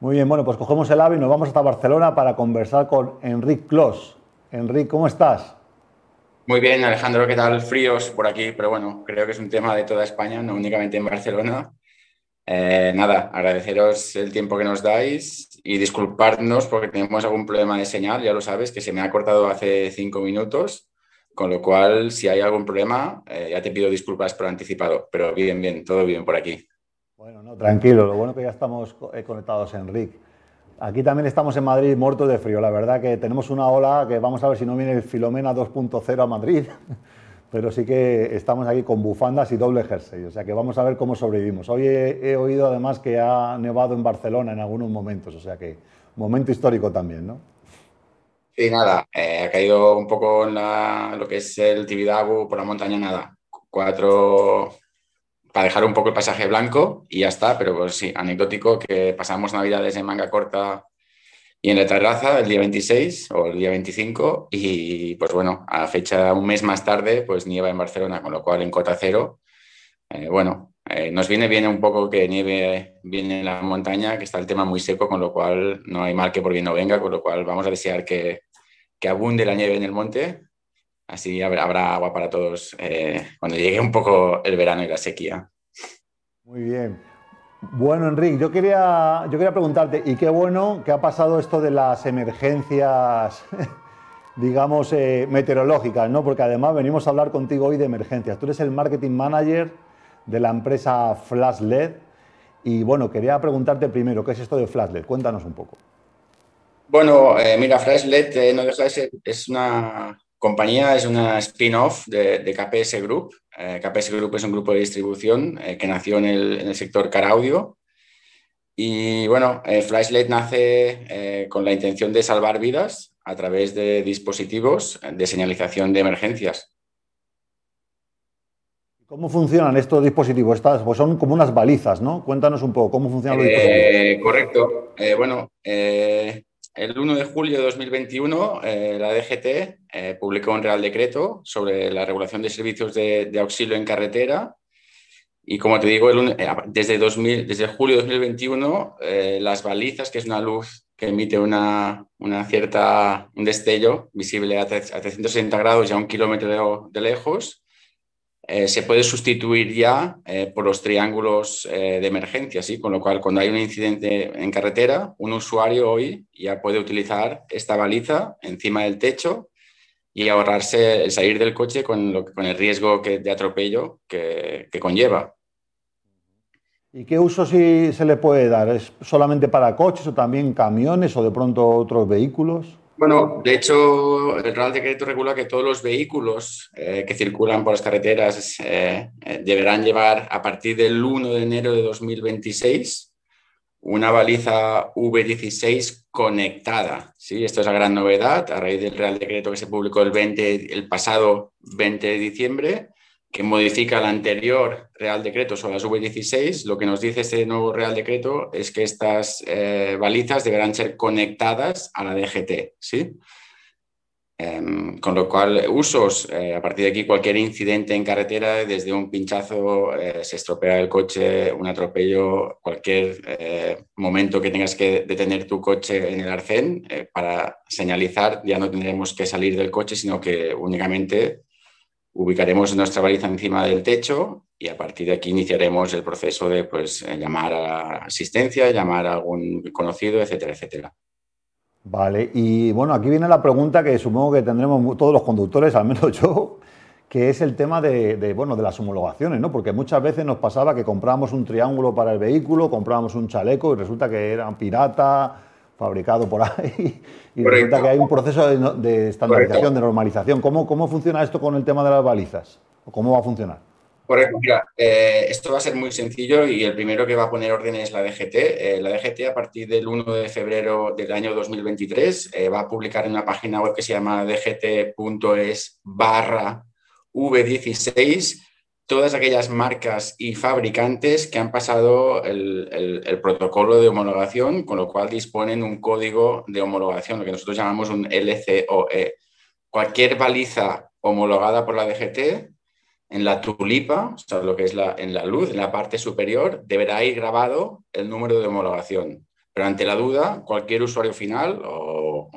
Muy bien, bueno, pues cogemos el AVE y nos vamos hasta Barcelona para conversar con Enric Clos. Enric, ¿cómo estás? Muy bien, Alejandro, ¿qué tal? Fríos por aquí, pero bueno, creo que es un tema de toda España, no únicamente en Barcelona. Eh, nada, agradeceros el tiempo que nos dais y disculparnos porque tenemos algún problema de señal, ya lo sabes, que se me ha cortado hace cinco minutos, con lo cual si hay algún problema, eh, ya te pido disculpas por anticipado, pero bien, bien, todo bien por aquí. Bueno, no, tranquilo, lo bueno que ya estamos eh, conectados, Enrique. Aquí también estamos en Madrid muertos de frío, la verdad que tenemos una ola que vamos a ver si no viene el Filomena 2.0 a Madrid, pero sí que estamos aquí con bufandas y doble jersey, o sea que vamos a ver cómo sobrevivimos. Hoy he, oído además que ha nevado en Barcelona en algunos momentos, o sea que momento histórico también, ¿no? Sí, nada, eh, ha caído un poco en lo que es el Tibidabo por la montaña, nada. Cuatro, para dejar un poco el pasaje blanco y ya está, pero pues sí, anecdótico que pasamos navidades en manga corta y en la terraza el día 26 o el día 25 y pues bueno, a fecha un mes más tarde pues nieva en Barcelona, con lo cual en cota cero, eh, bueno, eh, nos viene bien un poco que nieve viene en la montaña, que está el tema muy seco, con lo cual no hay mal que por bien no venga, con lo cual vamos a desear que, que abunde la nieve en el monte Así habrá agua para todos eh, cuando llegue un poco el verano y la sequía. Muy bien. Bueno, Enrique, yo quería, yo quería preguntarte, y qué bueno que ha pasado esto de las emergencias, digamos, eh, meteorológicas, ¿no? Porque además venimos a hablar contigo hoy de emergencias. Tú eres el marketing manager de la empresa FlashLED. Y bueno, quería preguntarte primero, ¿qué es esto de FlashLED? Cuéntanos un poco. Bueno, eh, mira, FlashLED no deja de ser, es una compañía es una spin-off de, KPS Group. Eh, KPS Group es un grupo de distribución eh, que nació en el, sector car audio. Y bueno, eh, Flashlight nace con la intención de salvar vidas a través de dispositivos de señalización de emergencias. ¿Cómo funcionan estos dispositivos? Estas pues son como unas balizas, ¿no? Cuéntanos un poco cómo funcionan los dispositivos. Correcto. bueno, el 1 de julio de 2021, eh, la DGT eh, publicó un Real Decreto sobre la regulación de servicios de, auxilio en carretera. Y como te digo, eh, desde, 2000, desde julio de 2021, las balizas, que es una luz que emite una, una cierta, un destello visible a, 360 grados y a un kilómetro de lejos, eh, se puede sustituir ya eh, por los triángulos eh, de emergencia, ¿sí? con lo cual cuando hay un incidente en carretera, un usuario hoy ya puede utilizar esta baliza encima del techo y ahorrarse el salir del coche con, lo, con el riesgo que, de atropello que, conlleva. ¿Y qué uso se le puede dar? ¿Es solamente para coches o también camiones o de pronto otros vehículos? Bueno, de hecho, el Real Decreto regula que todos los vehículos eh, que circulan por las carreteras eh, eh, deberán llevar a partir del 1 de enero de 2026 una baliza V16 conectada. ¿sí? Esto es la gran novedad a raíz del Real Decreto que se publicó el, 20, el pasado 20 de diciembre que modifica el anterior Real Decreto sobre las V16, lo que nos dice este nuevo Real Decreto es que estas eh, balizas deberán ser conectadas a la DGT, ¿sí? Em, con lo cual, usos, eh, a partir de aquí, cualquier incidente en carretera, desde un pinchazo, eh, se estropea el coche, un atropello, cualquier momento que tengas que detener tu coche en el arcén para señalizar, ya no tendremos que salir del coche, sino que únicamente ubicaremos nuestra baliza encima del techo y a partir de aquí iniciaremos el proceso de pues, eh, llamar a asistencia, llamar a algún conocido, etcétera, etcétera. Vale, y bueno, aquí viene la pregunta que supongo que tendremos todos los conductores, al menos yo, que es el tema de, bueno, de las homologaciones, ¿no? Porque muchas veces nos pasaba que comprábamos un triángulo para el vehículo, comprábamos un chaleco y resulta que era pirata, fabricado por ahí y resulta que hay un proceso de, estandarización, de normalización. ¿Cómo, ¿Cómo funciona esto con el tema de las balizas? ¿O cómo va a funcionar? Correcto, mira, eh, esto va a ser muy sencillo y el primero que va a poner orden es la DGT. Eh, la DGT a partir del 1 de febrero del año 2023 eh, va a publicar en una página web que se llama dgt.es barra V16 todas aquellas marcas y fabricantes que han pasado el, protocolo de homologación, con lo cual disponen un código de homologación, lo que nosotros llamamos un LCOE. Cualquier baliza homologada por la DGT en la tulipa, o sea, lo que es la, en la luz, en la parte superior, deberá ir grabado el número de homologación. pero ante la duda, cualquier usuario final o,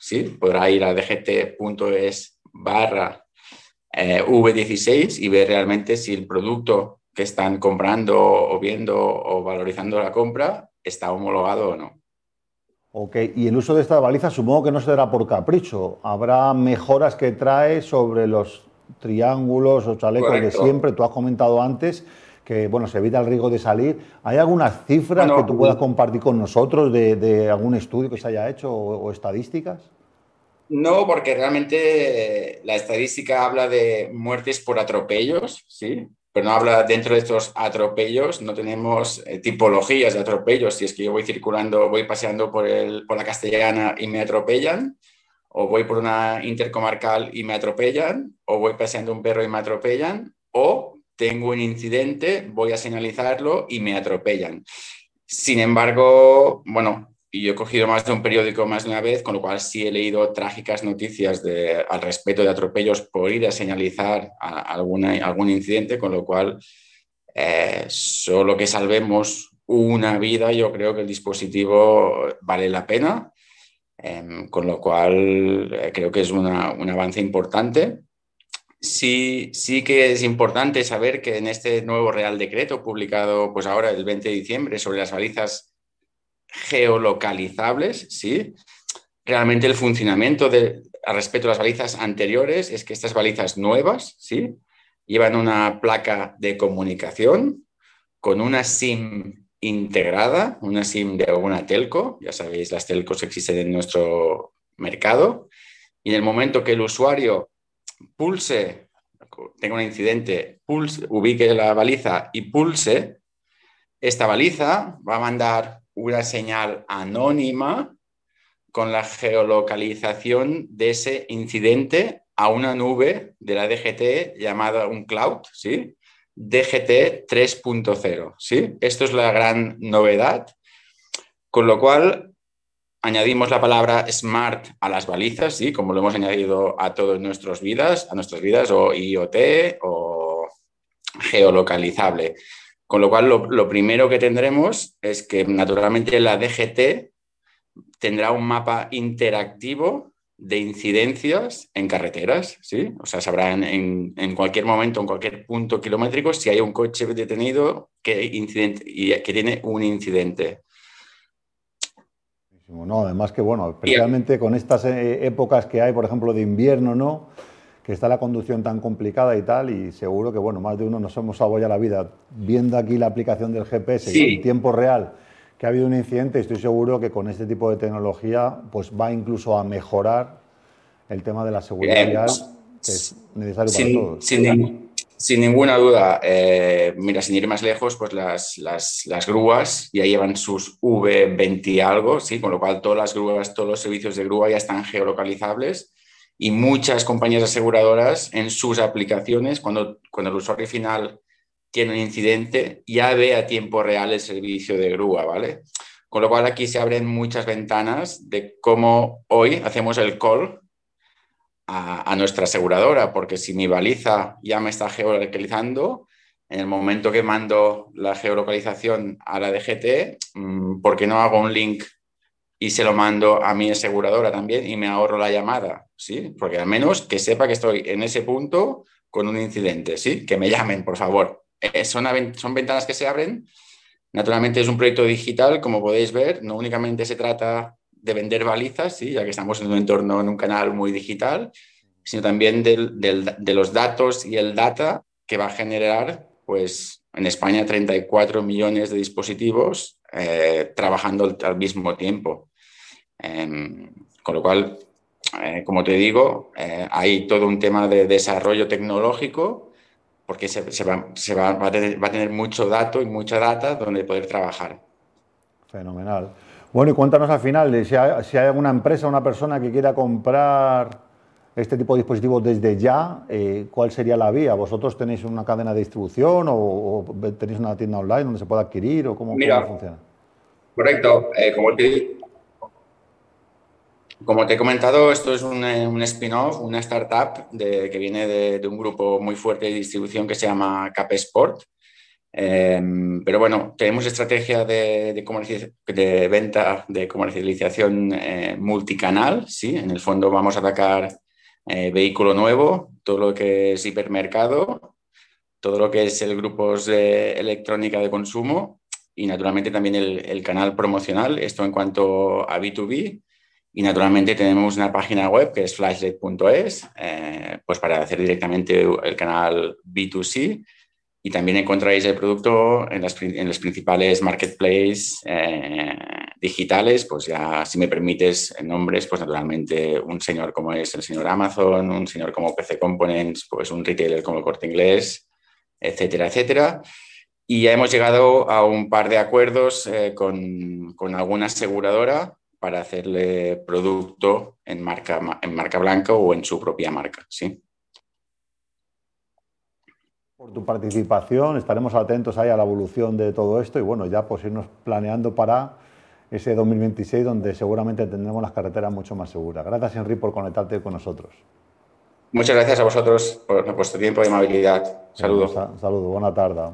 sí, podrá ir a dgt.es barra eh, V16 y ver realmente si el producto que están comprando o viendo o valorizando la compra está homologado o no. Ok, y el uso de esta baliza supongo que no se dará por capricho. Habrá mejoras que trae sobre los triángulos o chalecos de siempre. Tú has comentado antes que bueno, se evita el riesgo de salir. ¿Hay algunas cifras que tú puedas compartir con nosotros de, algún estudio que se haya hecho o, estadísticas? No, porque realmente la estadística habla de muertes por atropellos, ¿sí? pero no habla dentro de estos atropellos, no tenemos eh, tipologías de atropellos. Si es que yo voy circulando, voy paseando por, el, por la castellana y me atropellan, o voy por una intercomarcal y me atropellan, o voy paseando un perro y me atropellan, o tengo un incidente, voy a señalizarlo y me atropellan. Sin embargo, bueno, yo he cogido más de un periódico más de una vez, con lo cual sí he leído trágicas noticias de, al respecto de atropellos por ir a señalizar alguna, algún incidente, con lo cual eh, solo que salvemos una vida, yo creo que el dispositivo vale la pena, em, con lo cual eh, creo que es un avance importante. Sí, sí que es importante saber que en este nuevo Real Decreto publicado pues ahora el 20 de diciembre sobre las balizas geolocalizables, ¿sí? realmente el funcionamiento de, al respecto a las balizas anteriores es que estas balizas nuevas ¿sí? llevan una placa de comunicación con una SIM integrada, una SIM de alguna telco, ya sabéis, las telcos existen en nuestro mercado, y en el momento que el usuario pulse, tenga un incidente, pulse, ubique la baliza y pulse, esta baliza va a mandar una señal anónima con la geolocalización de ese incidente a una nube de la DGT llamada un cloud, ¿sí? DGT 3.0, ¿sí? Esto es la gran novedad, con lo cual añadimos la palabra smart a las balizas, ¿sí? como lo hemos añadido a todas nuestras vidas, a nuestras vidas, o IoT o geolocalizable. Con lo cual, lo, primero que tendremos es que naturalmente la DGT tendrá un mapa interactivo de incidencias en carreteras, ¿sí? O sea, sabrán en, en, cualquier momento, en cualquier punto kilométrico, si hay un coche detenido que, incidente, y que tiene un incidente. No, además que, bueno, especialmente con estas eh, épocas que hay, por ejemplo, de invierno, ¿no? Que está la conducción tan complicada y tal, y seguro que, bueno, más de uno nos hemos salvado ya la vida viendo aquí la aplicación del GPS en tiempo real que ha habido un incidente, estoy seguro que con este tipo de tecnología, pues va incluso a mejorar el tema de la seguridad vial, que es necesario para todos. Sin ninguna duda, eh, mira, sin ir más lejos, pues las, las, grúas ya llevan sus V20 y algo, ¿sí? con lo cual todas las grúas, todos los servicios de grúa ya están geolocalizables y muchas compañías aseguradoras en sus aplicaciones, cuando, cuando el usuario final tiene un incidente, ya ve a tiempo real el servicio de grúa, ¿vale? Con lo cual aquí se abren muchas ventanas de cómo hoy hacemos el call a, nuestra aseguradora, porque si mi baliza ya me está geolocalizando, en el momento que mando la geolocalización a la DGT, mm, ¿por qué no hago un link y se lo mando a mi aseguradora también y me ahorro la llamada? ¿sí? Porque al menos que sepa que estoy en ese punto con un incidente, ¿sí? Que me llamen, por favor. Son, son ventanas que se abren. Naturalmente es un proyecto digital, como podéis ver, no únicamente se trata de vender balizas, ¿sí? ya que estamos en un entorno, en un canal muy digital, sino también de los datos y el data que va a generar, pues en España 34 millones de dispositivos eh, trabajando al, mismo tiempo. Em, con lo cual, eh, como te digo, eh, hay todo un tema de desarrollo tecnológico porque se, va, va, a tener, va, a tener, mucho dato y mucha data donde poder trabajar. Fenomenal. Bueno, y cuéntanos al final, si hay, si hay alguna empresa o una persona que quiera comprar este tipo de dispositivos desde ya, eh, ¿cuál sería la vía? ¿Vosotros tenéis una cadena de distribución o, tenéis una tienda online donde se pueda adquirir o cómo, funciona? Correcto. Eh, como, te, como, te, he comentado, esto es un, eh, spin-off, una startup que viene de, un grupo muy fuerte de distribución que se llama Capesport. Em, pero bueno, tenemos estrategia de, de, venta, de comercialización eh, multicanal, ¿sí? En el fondo vamos a atacar eh, vehículo nuevo, todo lo que es hipermercado, todo lo que es el grupos de electrónica de consumo y naturalmente también el, canal promocional, esto en cuanto a B2B. Y naturalmente tenemos una página web que es flashlight.es, eh, pues para hacer directamente el canal B2C y también encontráis el producto en las, en los principales marketplaces eh, digitales, pues ya si me permites nombres, pues naturalmente un señor como es el señor Amazon, un señor como PC Components, pues un retailer como Corte Inglés, etcétera, etcétera. Y ya hemos llegado a un par de acuerdos eh, con, con, alguna aseguradora para hacerle producto en marca, en marca blanca o en su propia marca, ¿sí? por tu participación. Estaremos atentos ahí a la evolución de todo esto y bueno, ya pues irnos planeando para ese 2026 donde seguramente tendremos las carreteras mucho más seguras. Gracias, Henry, por conectarte con nosotros. Muchas gracias a vosotros por vuestro tiempo y amabilidad. Saludos. Saludos, buena tarde.